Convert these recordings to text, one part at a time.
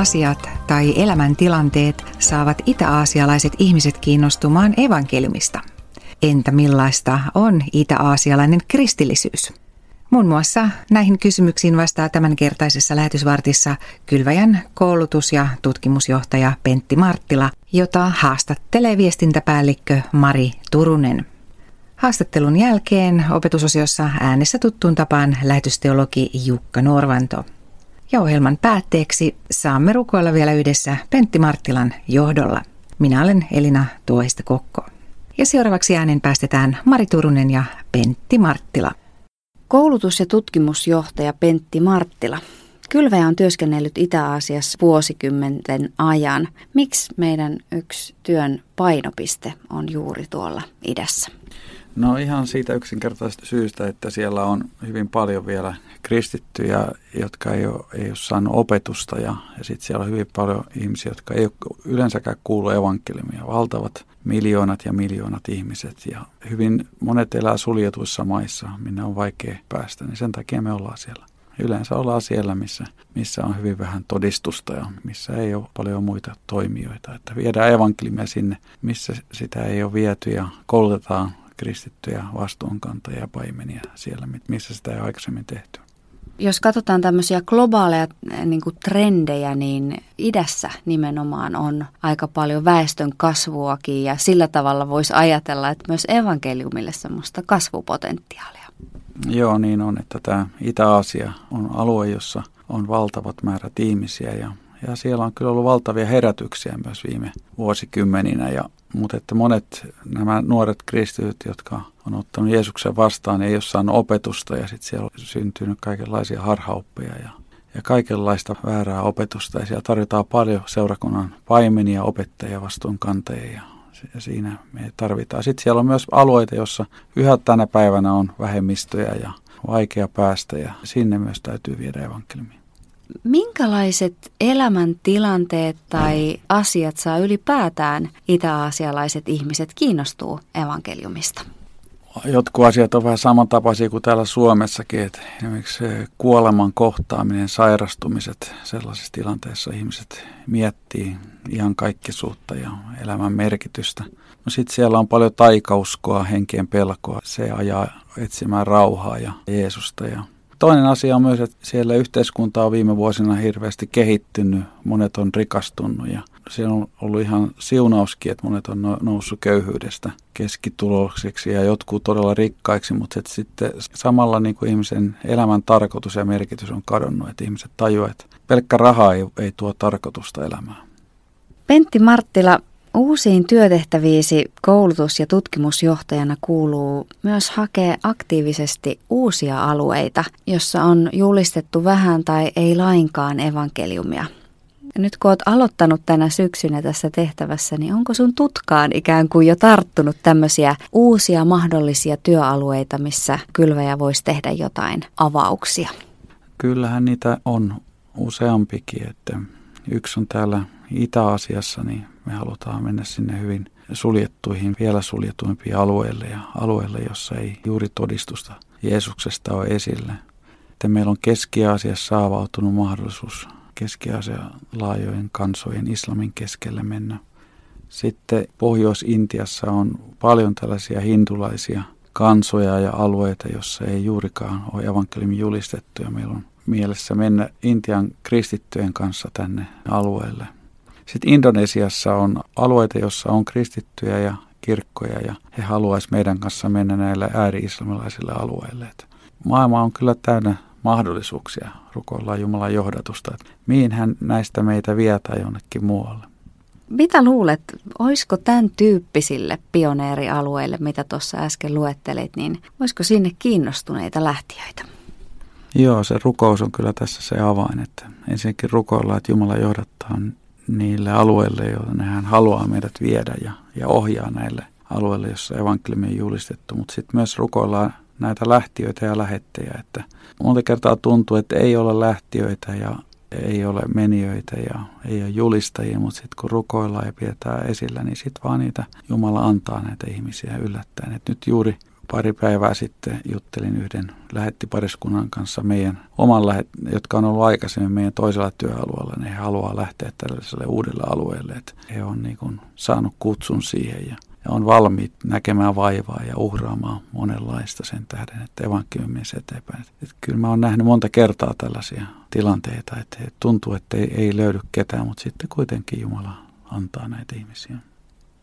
asiat tai elämäntilanteet saavat itä-aasialaiset ihmiset kiinnostumaan evankeliumista? Entä millaista on itä-aasialainen kristillisyys? Muun muassa näihin kysymyksiin vastaa tämänkertaisessa lähetysvartissa Kylväjän koulutus- ja tutkimusjohtaja Pentti Marttila, jota haastattelee viestintäpäällikkö Mari Turunen. Haastattelun jälkeen opetusosiossa äänessä tuttuun tapaan lähetysteologi Jukka Norvanto. Ja ohjelman päätteeksi saamme rukoilla vielä yhdessä Pentti Marttilan johdolla. Minä olen Elina Tuohista Kokko. Ja seuraavaksi äänen päästetään Mari Turunen ja Pentti Marttila. Koulutus- ja tutkimusjohtaja Pentti Marttila. Kylväjä on työskennellyt Itä-Aasiassa vuosikymmenten ajan. Miksi meidän yksi työn painopiste on juuri tuolla idässä? No ihan siitä yksinkertaisesta syystä, että siellä on hyvin paljon vielä kristittyjä, jotka ei ole, ei ole saanut opetusta ja, ja sitten siellä on hyvin paljon ihmisiä, jotka ei ole yleensäkään kuulu evankeliumia. Valtavat miljoonat ja miljoonat ihmiset ja hyvin monet elää suljetuissa maissa, minne on vaikea päästä, niin sen takia me ollaan siellä. Yleensä ollaan siellä, missä, missä on hyvin vähän todistusta ja missä ei ole paljon muita toimijoita. Että viedään evankeliumia sinne, missä sitä ei ole viety ja koulutetaan kristittyjä vastuunkantajia ja paimenia siellä, missä sitä ei aikaisemmin tehty. Jos katsotaan tämmöisiä globaaleja niin kuin trendejä, niin idässä nimenomaan on aika paljon väestön kasvuakin ja sillä tavalla voisi ajatella, että myös evankeliumille semmoista kasvupotentiaalia. Joo, niin on, että tämä Itä-Aasia on alue, jossa on valtavat määrät ihmisiä ja, ja siellä on kyllä ollut valtavia herätyksiä myös viime vuosikymmeninä ja mutta että monet nämä nuoret kristityt, jotka on ottanut Jeesuksen vastaan, ei ole saanut opetusta ja sitten siellä on syntynyt kaikenlaisia harhaoppeja ja, ja kaikenlaista väärää opetusta. Ja siellä tarvitaan paljon seurakunnan paimenia, opettajia, vastuunkantajia ja, ja siinä me tarvitaan. Sitten siellä on myös alueita, joissa yhä tänä päivänä on vähemmistöjä ja vaikea päästä ja sinne myös täytyy viedä evankeliumia. Minkälaiset elämäntilanteet tai asiat saa ylipäätään itä-aasialaiset ihmiset kiinnostuu evankeliumista? Jotkut asiat on vähän samantapaisia kuin täällä Suomessakin, että esimerkiksi kuoleman kohtaaminen, sairastumiset, sellaisissa tilanteissa ihmiset miettii ihan kaikkisuutta ja elämän merkitystä. No sitten siellä on paljon taikauskoa, henkien pelkoa, se ajaa etsimään rauhaa ja Jeesusta ja Toinen asia on myös, että siellä yhteiskunta on viime vuosina hirveästi kehittynyt, monet on rikastunut ja siellä on ollut ihan siunauskin, että monet on no, noussut köyhyydestä keskitulokseksi ja jotkut todella rikkaiksi, mutta sitten samalla niin kuin ihmisen elämän tarkoitus ja merkitys on kadonnut, että ihmiset tajuavat, että pelkkä raha ei, ei tuo tarkoitusta elämään. Pentti Marttila, Uusiin työtehtäviisi koulutus- ja tutkimusjohtajana kuuluu myös hakea aktiivisesti uusia alueita, jossa on julistettu vähän tai ei lainkaan evankeliumia. Nyt kun olet aloittanut tänä syksynä tässä tehtävässä, niin onko sun tutkaan ikään kuin jo tarttunut tämmöisiä uusia mahdollisia työalueita, missä kylväjä voisi tehdä jotain avauksia? Kyllähän niitä on useampikin, että yksi on täällä Itä-Asiassa, niin me halutaan mennä sinne hyvin suljettuihin, vielä suljetuimpiin alueille ja alueille, jossa ei juuri todistusta Jeesuksesta ole esillä. Että meillä on Keski-Aasiassa avautunut mahdollisuus keski laajojen kansojen islamin keskelle mennä. Sitten Pohjois-Intiassa on paljon tällaisia hindulaisia kansoja ja alueita, jossa ei juurikaan ole evankeliumi julistettu ja meillä on mielessä mennä Intian kristittyjen kanssa tänne alueelle. Sitten Indonesiassa on alueita, joissa on kristittyjä ja kirkkoja ja he haluaisivat meidän kanssa mennä näille ääri-islamilaisille alueille. Et maailma on kyllä täynnä mahdollisuuksia rukoilla Jumalan johdatusta, että mihin hän näistä meitä vie tai jonnekin muualle. Mitä luulet, olisiko tämän tyyppisille pioneerialueille, mitä tuossa äsken luettelit, niin olisiko sinne kiinnostuneita lähtiöitä? Joo, se rukous on kyllä tässä se avain, että ensinnäkin rukoillaan, että Jumala johdattaa niille alueille, joille hän haluaa meidät viedä ja, ja ohjaa näille alueille, jossa evankeliumi on julistettu. Mutta sitten myös rukoillaan näitä lähtiöitä ja lähettejä, että monta kertaa tuntuu, että ei ole lähtiöitä ja ei ole menijöitä ja ei ole julistajia, mutta sitten kun rukoillaan ja pidetään esillä, niin sitten vaan niitä Jumala antaa näitä ihmisiä yllättäen. Et nyt juuri pari päivää sitten juttelin yhden lähettipariskunnan kanssa meidän oman lähet, jotka on ollut aikaisemmin meidän toisella työalueella, niin he haluaa lähteä tällaiselle uudelle alueelle, että he on niin kuin saanut kutsun siihen ja, ja on valmiit näkemään vaivaa ja uhraamaan monenlaista sen tähden, että evankeliumi menisi eteenpäin. Että kyllä mä oon nähnyt monta kertaa tällaisia tilanteita, että tuntuu, että ei, ei löydy ketään, mutta sitten kuitenkin Jumala antaa näitä ihmisiä.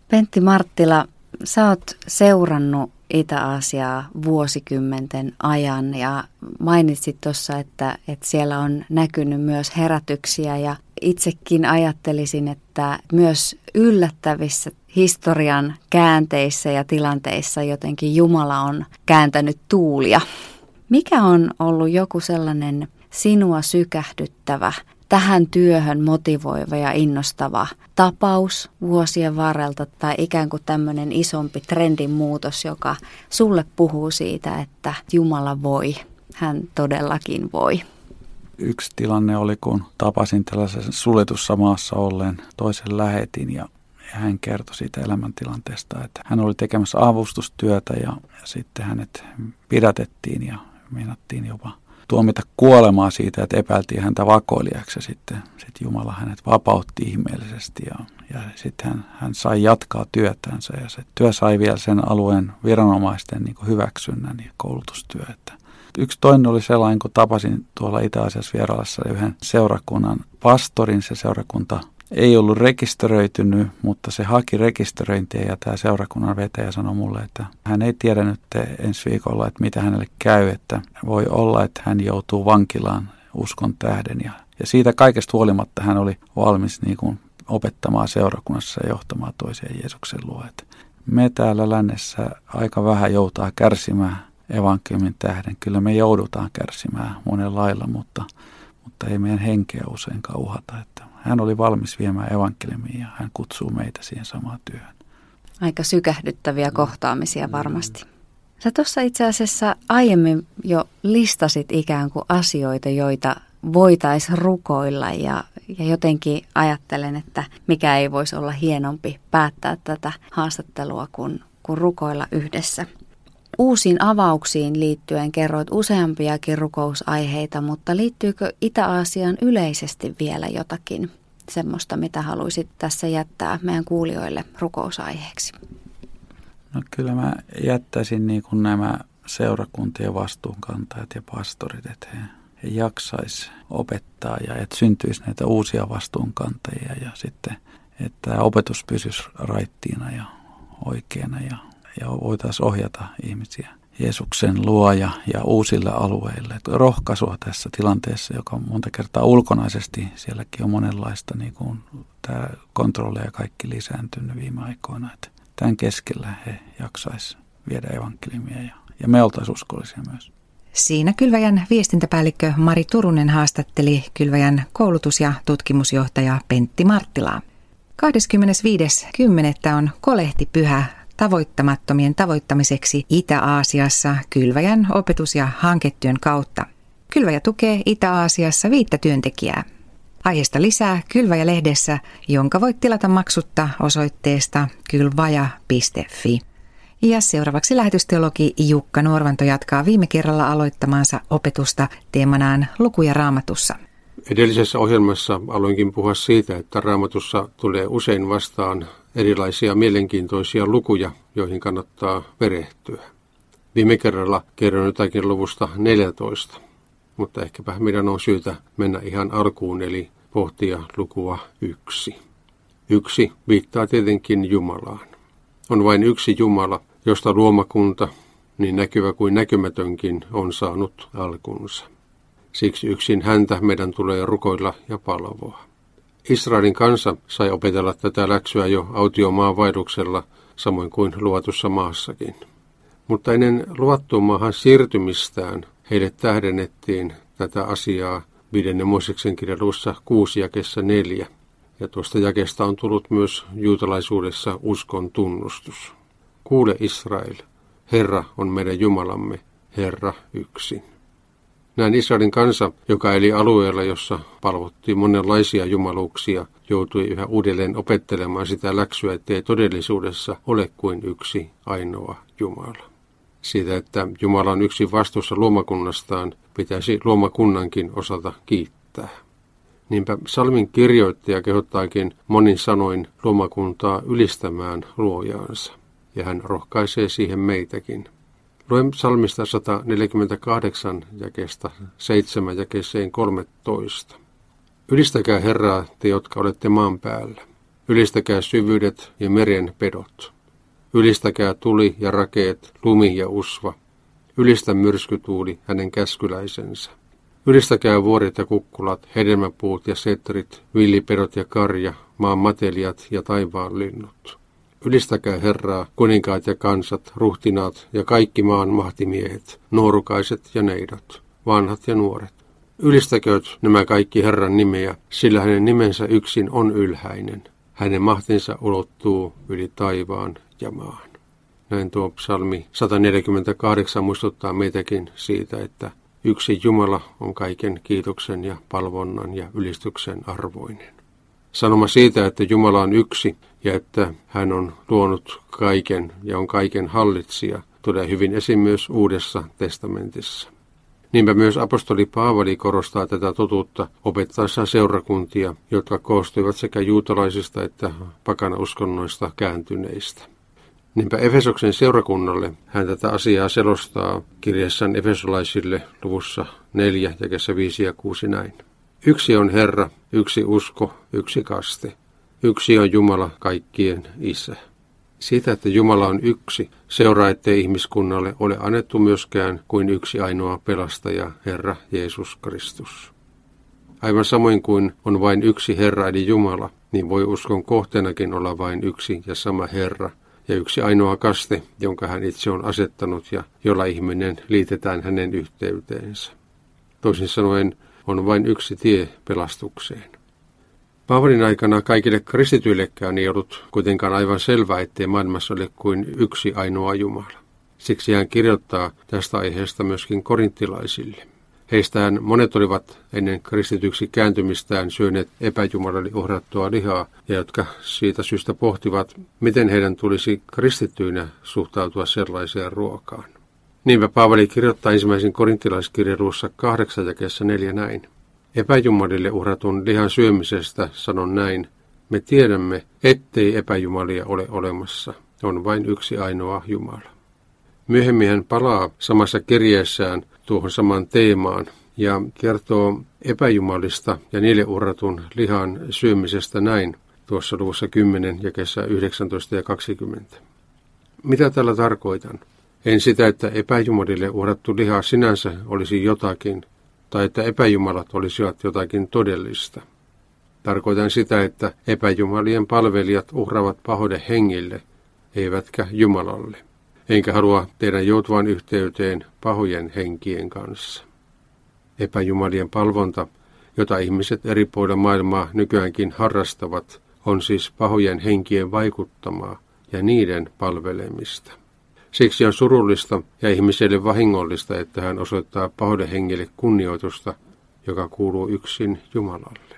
Pentti Marttila, sä oot seurannut Itä-Aasiaa vuosikymmenten ajan ja mainitsit tuossa, että, että siellä on näkynyt myös herätyksiä ja itsekin ajattelisin, että myös yllättävissä historian käänteissä ja tilanteissa jotenkin Jumala on kääntänyt tuulia. Mikä on ollut joku sellainen sinua sykähdyttävä tähän työhön motivoiva ja innostava tapaus vuosien varrelta tai ikään kuin tämmöinen isompi trendin muutos, joka sulle puhuu siitä, että Jumala voi, hän todellakin voi. Yksi tilanne oli, kun tapasin tällaisessa suljetussa maassa olleen toisen lähetin ja hän kertoi siitä elämäntilanteesta, että hän oli tekemässä avustustyötä ja, ja sitten hänet pidätettiin ja meinattiin jopa tuomita kuolemaa siitä, että epäiltiin häntä vakoilijaksi ja sitten, sitten Jumala hänet vapautti ihmeellisesti ja, ja sitten hän, hän sai jatkaa työtänsä ja se työ sai vielä sen alueen viranomaisten niin hyväksynnän ja koulutustyö. Että yksi toinen oli sellainen, kun tapasin tuolla Itä-Asiassa yhden seurakunnan pastorin, se seurakunta ei ollut rekisteröitynyt, mutta se haki rekisteröintiä ja tämä seurakunnan vetäjä sanoi mulle, että hän ei tiedä nyt ensi viikolla, että mitä hänelle käy, että voi olla, että hän joutuu vankilaan uskon tähden ja, ja siitä kaikesta huolimatta hän oli valmis niin kuin opettamaan seurakunnassa ja johtamaan toisia Jeesuksen luo. Että me täällä lännessä aika vähän joutaa kärsimään evankeliumin tähden. Kyllä me joudutaan kärsimään monen lailla, mutta, mutta ei meidän henkeä useinkaan uhata. Että hän oli valmis viemään evankeliumia ja hän kutsuu meitä siihen samaan työhön. Aika sykähdyttäviä mm. kohtaamisia varmasti. Sä tuossa itse asiassa aiemmin jo listasit ikään kuin asioita, joita voitaisiin rukoilla ja, ja jotenkin ajattelen, että mikä ei voisi olla hienompi päättää tätä haastattelua kuin, kuin rukoilla yhdessä. Uusiin avauksiin liittyen kerroit useampiakin rukousaiheita, mutta liittyykö Itä-Aasiaan yleisesti vielä jotakin semmoista, mitä haluaisit tässä jättää meidän kuulijoille rukousaiheeksi? No kyllä mä jättäisin niin kuin nämä seurakuntien vastuunkantajat ja pastorit, että he, he jaksais opettaa ja että syntyisi näitä uusia vastuunkantajia ja sitten, että opetus pysyisi raittiina ja oikeana ja ja voitaisiin ohjata ihmisiä Jeesuksen luoja ja uusille alueille. Rohkaisua tässä tilanteessa, joka on monta kertaa ulkonaisesti, sielläkin on monenlaista niin kuin tämä kontrolli ja kaikki lisääntynyt viime aikoina. Että tämän keskellä he jaksaisi viedä evankeliumia ja, ja me oltaisiin uskollisia myös. Siinä Kylväjän viestintäpäällikkö Mari Turunen haastatteli Kylväjän koulutus- ja tutkimusjohtaja Pentti Marttilaa. 25.10. on kolehtipyhä tavoittamattomien tavoittamiseksi Itä-Aasiassa Kylväjän opetus- ja hanketyön kautta. Kylväjä tukee Itä-Aasiassa viittä työntekijää. Aiheesta lisää Kylväjä-lehdessä, jonka voit tilata maksutta osoitteesta kylvaja.fi. Ja seuraavaksi lähetysteologi Jukka Nuorvanto jatkaa viime kerralla aloittamaansa opetusta teemanaan lukuja raamatussa. Edellisessä ohjelmassa aloinkin puhua siitä, että raamatussa tulee usein vastaan erilaisia mielenkiintoisia lukuja, joihin kannattaa perehtyä. Viime kerralla kerron jotakin luvusta 14, mutta ehkäpä meidän on syytä mennä ihan alkuun, eli pohtia lukua yksi. Yksi viittaa tietenkin Jumalaan. On vain yksi Jumala, josta luomakunta, niin näkyvä kuin näkymätönkin, on saanut alkunsa. Siksi yksin häntä meidän tulee rukoilla ja palvoa. Israelin kansa sai opetella tätä läksyä jo autiomaan samoin kuin luotussa maassakin. Mutta ennen luvattuun maahan siirtymistään heille tähdennettiin tätä asiaa viidennen Mooseksen kirjaluussa 6 jakessa 4. Ja tuosta jakesta on tullut myös juutalaisuudessa uskon tunnustus. Kuule Israel, Herra on meidän Jumalamme, Herra yksin. Näin Israelin kansa, joka eli alueella, jossa palvottiin monenlaisia jumaluuksia, joutui yhä uudelleen opettelemaan sitä läksyä, ettei todellisuudessa ole kuin yksi ainoa Jumala. Siitä, että Jumala on yksi vastuussa luomakunnastaan, pitäisi luomakunnankin osalta kiittää. Niinpä salmin kirjoittaja kehottaakin monin sanoin luomakuntaa ylistämään luojaansa, ja hän rohkaisee siihen meitäkin. Luen salmista 148 jakesta 7 jakeeseen 13. Ylistäkää Herraa, te jotka olette maan päällä. Ylistäkää syvyydet ja meren pedot. Ylistäkää tuli ja rakeet, lumi ja usva. Ylistä myrskytuuli hänen käskyläisensä. Ylistäkää vuoret ja kukkulat, hedelmäpuut ja setrit, villipedot ja karja, maan matelijat ja taivaan linnut. Ylistäkää Herraa, kuninkaat ja kansat, ruhtinaat ja kaikki maan mahtimiehet, nuorukaiset ja neidot, vanhat ja nuoret. Ylistäkööt nämä kaikki Herran nimeä, sillä hänen nimensä yksin on ylhäinen. Hänen mahtinsa ulottuu yli taivaan ja maan. Näin tuo psalmi 148 muistuttaa meitäkin siitä, että yksi Jumala on kaiken kiitoksen ja palvonnan ja ylistyksen arvoinen. Sanoma siitä, että Jumala on yksi ja että hän on luonut kaiken ja on kaiken hallitsija, tulee hyvin esiin myös Uudessa testamentissa. Niinpä myös apostoli Paavali korostaa tätä totuutta opettaessaan seurakuntia, jotka koostuivat sekä juutalaisista että pakanauskonnoista kääntyneistä. Niinpä Efesoksen seurakunnalle hän tätä asiaa selostaa kirjassaan Efesolaisille luvussa 4 ja 5 ja 6 näin. Yksi on Herra, yksi usko, yksi kaste. Yksi on Jumala kaikkien isä. Siitä, että Jumala on yksi, seuraa, ettei ihmiskunnalle ole annettu myöskään kuin yksi ainoa pelastaja, Herra Jeesus Kristus. Aivan samoin kuin on vain yksi Herra eli Jumala, niin voi uskon kohteenakin olla vain yksi ja sama Herra ja yksi ainoa kaste, jonka hän itse on asettanut ja jolla ihminen liitetään hänen yhteyteensä. Toisin sanoen on vain yksi tie pelastukseen. Paavalin aikana kaikille kristityillekään ei ollut kuitenkaan aivan selvää, ettei maailmassa ole kuin yksi ainoa Jumala. Siksi hän kirjoittaa tästä aiheesta myöskin korinttilaisille. Heistään monet olivat ennen kristityksi kääntymistään syöneet epäjumalalle uhrattua lihaa, ja jotka siitä syystä pohtivat, miten heidän tulisi kristittyinä suhtautua sellaiseen ruokaan. Niinpä Paavali kirjoittaa ensimmäisen korinttilaiskirjan luussa kahdeksan jakeessa neljä näin. Epäjumalille uhratun lihan syömisestä sanon näin, me tiedämme, ettei epäjumalia ole olemassa, on vain yksi ainoa Jumala. Myöhemmin hän palaa samassa kirjeessään tuohon samaan teemaan ja kertoo epäjumalista ja niille uhratun lihan syömisestä näin tuossa luvussa 10 ja kesä 19 ja 20. Mitä tällä tarkoitan? En sitä, että epäjumalille uhrattu liha sinänsä olisi jotakin, tai että epäjumalat olisivat jotakin todellista. Tarkoitan sitä, että epäjumalien palvelijat uhravat pahoille hengille, eivätkä Jumalalle. Enkä halua teidän joutuvan yhteyteen pahojen henkien kanssa. Epäjumalien palvonta, jota ihmiset eri puolilla maailmaa nykyäänkin harrastavat, on siis pahojen henkien vaikuttamaa ja niiden palvelemista. Siksi on surullista ja ihmiselle vahingollista, että hän osoittaa hengelle kunnioitusta, joka kuuluu yksin Jumalalle.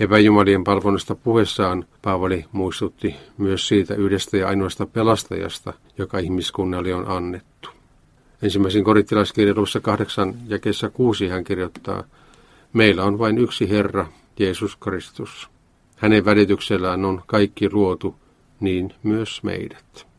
Epäjumalien palvonnasta puheessaan Paavali muistutti myös siitä yhdestä ja ainoasta pelastajasta, joka ihmiskunnalle on annettu. Ensimmäisen korittilaiskirjelussa 8 ja kesä 6 hän kirjoittaa, Meillä on vain yksi Herra, Jeesus Kristus. Hänen välityksellään on kaikki luotu, niin myös meidät.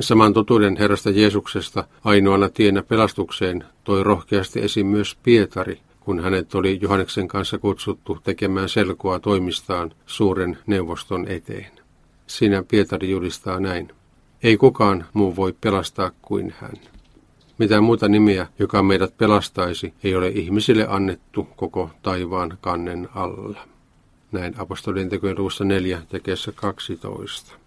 Saman totuuden Herrasta Jeesuksesta ainoana tienä pelastukseen toi rohkeasti esiin myös Pietari, kun hänet oli Johanneksen kanssa kutsuttu tekemään selkoa toimistaan suuren neuvoston eteen. Siinä Pietari julistaa näin. Ei kukaan muu voi pelastaa kuin hän. Mitään muuta nimeä, joka meidät pelastaisi, ei ole ihmisille annettu koko taivaan kannen alla. Näin apostolien tekojen luvussa 4 tekeessä 12.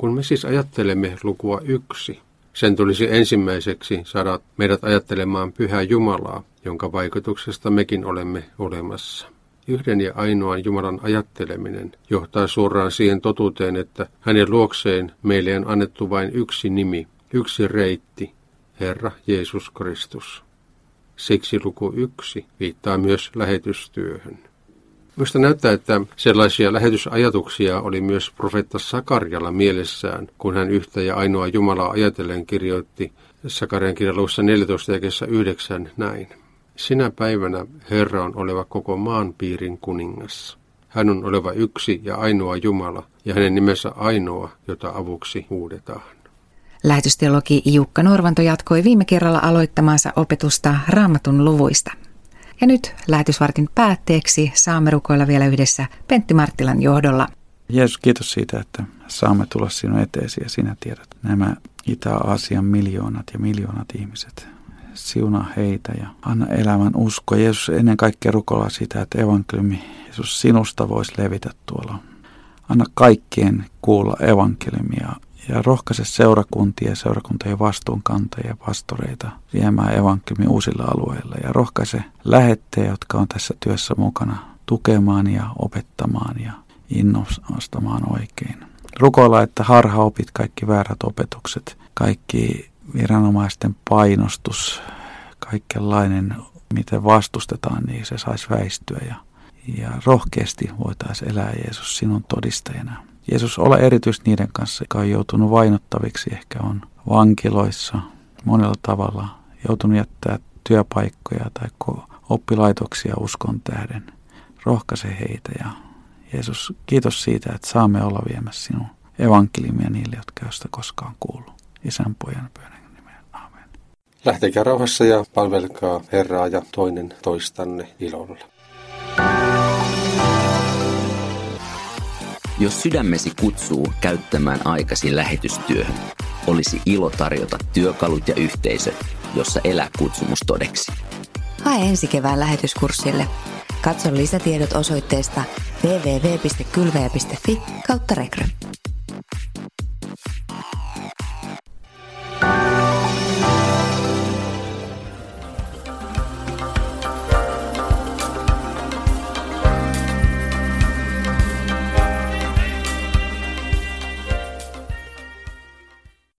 Kun me siis ajattelemme lukua yksi, sen tulisi ensimmäiseksi saada meidät ajattelemaan pyhää Jumalaa, jonka vaikutuksesta mekin olemme olemassa. Yhden ja ainoan Jumalan ajatteleminen johtaa suoraan siihen totuuteen, että hänen luokseen meille on annettu vain yksi nimi, yksi reitti, Herra Jeesus Kristus. Siksi luku yksi viittaa myös lähetystyöhön. Minusta näyttää, että sellaisia lähetysajatuksia oli myös profeetta Sakarjalla mielessään, kun hän yhtä ja ainoa Jumalaa ajatellen kirjoitti Sakarian kirjaluussa 14 ja 9 näin. Sinä päivänä Herra on oleva koko maan piirin kuningas. Hän on oleva yksi ja ainoa Jumala, ja hänen nimensä ainoa, jota avuksi huudetaan. Lähetysteologi Jukka Norvanto jatkoi viime kerralla aloittamaansa opetusta raamatun luvuista. Ja nyt lähetysvartin päätteeksi saamme rukoilla vielä yhdessä Pentti Marttilan johdolla. Jeesus, kiitos siitä, että saamme tulla sinun eteesi ja sinä tiedät nämä Itä-Aasian miljoonat ja miljoonat ihmiset. Siunaa heitä ja anna elämän usko. Jeesus ennen kaikkea rukoilla sitä, että evankeliumi Jeesus sinusta voisi levitä tuolla. Anna kaikkien kuulla evankeliumia ja rohkaise seurakuntia seurakuntien vastuunkantajia pastoreita viemään evankeliumi uusilla alueilla ja rohkaise lähettejä, jotka on tässä työssä mukana tukemaan ja opettamaan ja innostamaan oikein. Rukoilla, että harha opit kaikki väärät opetukset, kaikki viranomaisten painostus, kaikenlainen, miten vastustetaan, niin se saisi väistyä ja, ja rohkeasti voitaisiin elää Jeesus sinun todistajana. Jeesus, ole erityisesti niiden kanssa, jotka on joutunut vainottaviksi, ehkä on vankiloissa monella tavalla, joutunut jättää työpaikkoja tai oppilaitoksia uskon tähden. Rohkaise heitä ja Jeesus, kiitos siitä, että saamme olla viemässä sinun evankeliumia niille, jotka sitä koskaan kuullut. Isän, pojan, pyhän nimeen. Amen. Lähtekää rauhassa ja palvelkaa Herraa ja toinen toistanne ilolla. Jos sydämesi kutsuu käyttämään aikasi lähetystyöhön, olisi ilo tarjota työkalut ja yhteisö, jossa elää kutsumus todeksi. Hae ensi kevään lähetyskurssille. Katso lisätiedot osoitteesta www.kylväjä.fi kautta rekry.